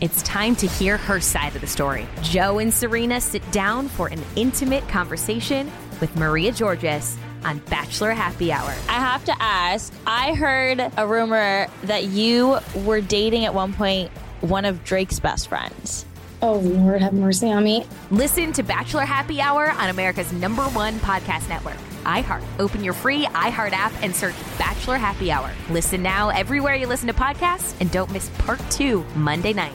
It's time to hear her side of the story. Joe and Serena sit down for an intimate conversation with Maria Georgas on Bachelor Happy Hour. I have to ask I heard a rumor that you were dating at one point one of Drake's best friends. Oh, Lord, have mercy on me. Listen to Bachelor Happy Hour on America's number one podcast network, iHeart. Open your free iHeart app and search Bachelor Happy Hour. Listen now everywhere you listen to podcasts and don't miss part two Monday night.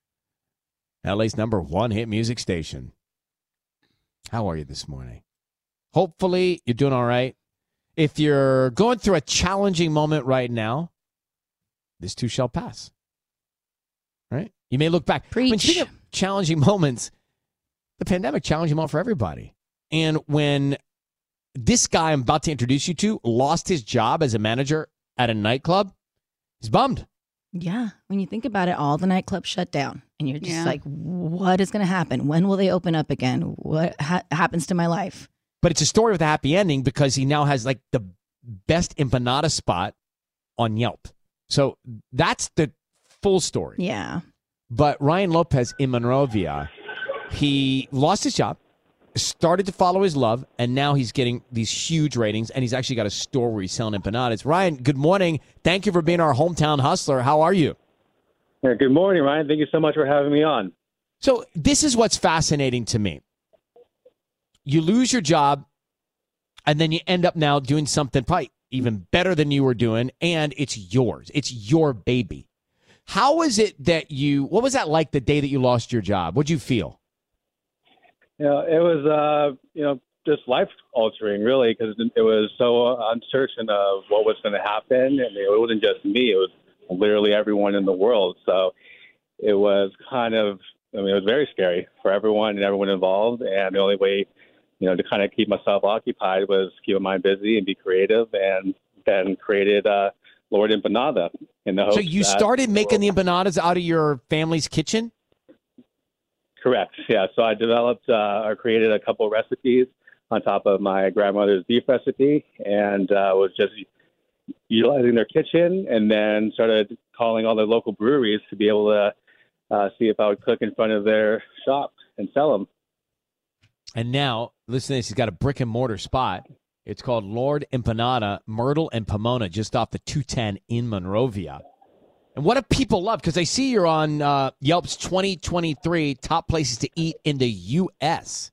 LA's number one hit music station. How are you this morning? Hopefully, you're doing all right. If you're going through a challenging moment right now, this too shall pass. Right? You may look back. When Preach. speaking of challenging moments, the pandemic challenged them all for everybody. And when this guy I'm about to introduce you to lost his job as a manager at a nightclub, he's bummed. Yeah. When you think about it, all the nightclubs shut down. And you're just Yeah. like, what is going to happen? When will they open up again? What ha- happens to my life? But it's a story with a happy ending because he now has like the best empanada spot on Yelp. So that's the full story. Yeah. But Ryan Lopez in Monrovia, he lost his job, started to follow his love, and now he's getting these huge ratings. And he's actually got a store where he's selling empanadas. Ryan, good morning. Thank you for being our hometown hustler. How are you? Yeah, good morning, Ryan. Thank you so much for having me on. So this is what's fascinating to me. You lose your job, and then you end up now doing something probably even better than you were doing, and it's yours. It's your baby. How is it that you? What was that like the day that you lost your job? What'd you feel? You know, it was, uh, you know, just life altering, really, because it was so uncertain of what was going to happen, and it wasn't just me; it was literally everyone in the world. So it was kind of, I mean, it was very scary for everyone and everyone involved. And the only way, you know, to kind of keep myself occupied was keep my mind busy and be creative, and then created uh, Lord Empanada in the. So you started making the empanadas out of your family's kitchen. Correct. Yeah. So I developed uh, or created a couple recipes on top of my grandmother's beef recipe, and uh, was just utilizing their kitchen, and then started calling all the local breweries to be able to uh, see if I would cook in front of their shop and sell them. And now, listen to this. He's got a brick and mortar spot. It's called Lord Empanada, Myrtle and Pomona, just off the 210 in Monrovia. And what do people love? Because I see you're on uh, Yelp's 2023 top places to eat in the U.S.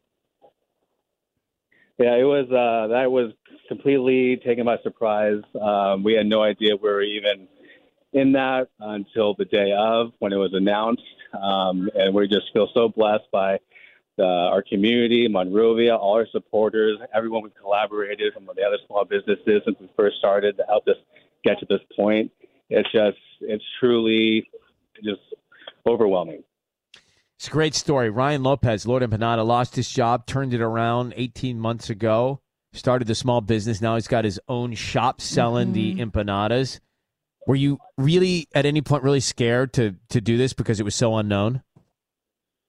Yeah, it was uh, that was completely taken by surprise. Um, we had no idea we were even in that until the day of when it was announced, um, and we just feel so blessed by the, our community, Monrovia, all our supporters, everyone we collaborated from the other small businesses since we first started to help us get to this point. It's just it's truly just overwhelming. It's a great story. Ryan Lopez, Lord Empanada, lost his job, turned it around 18 months ago, started the small business. Now he's got his own shop selling the empanadas. Were you really at any point really scared to to do this because it was so unknown?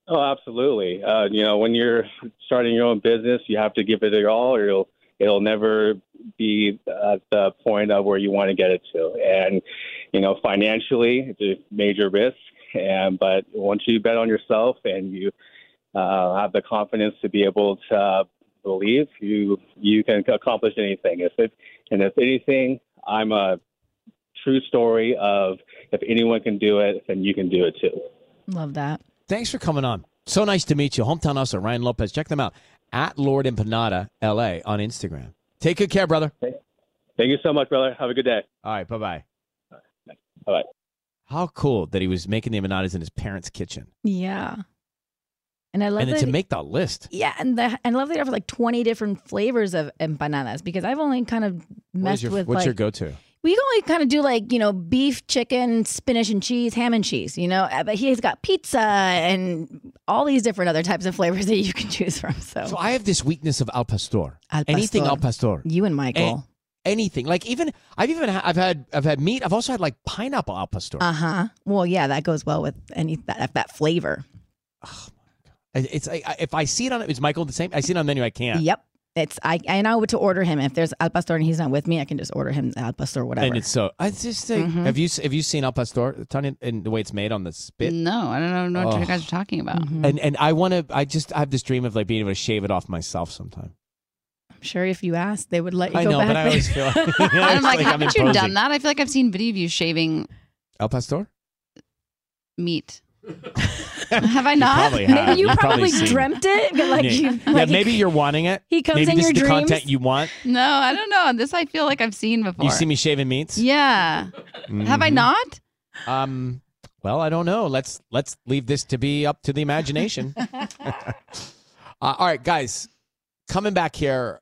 Oh, absolutely. Uh, you know, when you're starting your own business, you have to give it your all, or it'll it'll never be at the point of where you want to get it to. And you know, financially, it's a major risk. And but once you bet on yourself and you uh, have the confidence to be able to uh, believe, you you can accomplish anything. If it, and if anything, I'm a true story of if anyone can do it, then you can do it too. Love that. Thanks for coming on. So nice to meet you. Hometown Hustler, Ryan Lopez. Check them out at Lord Empanada LA on Instagram. Take good care, brother. Thank you so much, brother. Have a good day. All right, bye bye. Bye bye. How cool that he was making the empanadas in his parents' kitchen. Yeah. And I love and that. to make the list. yeah, and the and I love that they offer like twenty different flavors of empanadas because I've only kind of messed your, with what's like your go to? we only kind of do like you know beef, chicken, spinach and cheese, ham and cheese. You know, Uh, but he's got pizza and all these different other types of flavors that you can choose from. So, So I have this weakness of al pastor. Al pastor. Anything pastor. al pastor. you and Michael. Anything. Like even I've even ha- I've had I've had meat. I've also had like pineapple al pastor. Uh huh. Well, yeah, that goes well with any that that flavor. It- It's I, I- if I see it on is Michael the same. I see it on the menu. I can't. Yep. It's I and I know what to order him. If there's al pastor and he's not with me, I can just order him al pastor whatever. And it's so I just think Mhm. have you have you seen al pastor Tanya and the way it's made on the spit? No, I don't know, know what Oh. you guys are talking about. Mhm. And and I want to. I just I have this dream of like being able to shave it off myself sometime. I'm sure if you asked, they would let you I go know, back but I always feel. I'm it's like, I'm haven't you done that? I feel like I've seen video of you shaving El pastor? meat. Have I not? probably have. Maybe you You've probably, probably seen- dreamt it. but, Like yeah. you, yeah, like, maybe you're wanting it. he comes maybe in this your is the dreams. content you want. No, I don't know. This I feel like I've seen before. You see me shaving meats? Yeah. Have I Mhm. not? Um. Well, I don't know. Let's let's leave this to be up to the imagination. uh, all right, guys, coming back here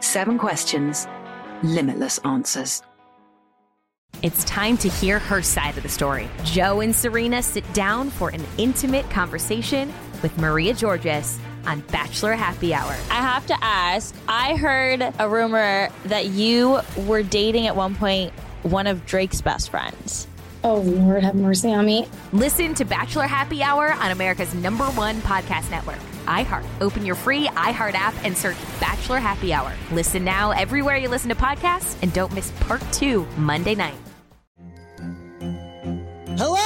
Seven questions, limitless answers. It's time to hear her side of the story. Joe and Serena sit down for an intimate conversation with Maria Georgas on Bachelor Happy Hour. I have to ask. I heard a rumor that you were dating at one point one of Drake's best friends. Oh, Lord, have mercy on me. Listen to Bachelor Happy Hour on America's number one podcast network, iHeart. Open your free iHeart app and search Bachelor Happy Hour. Listen now everywhere you listen to podcasts and don't miss part two Monday night. Hello,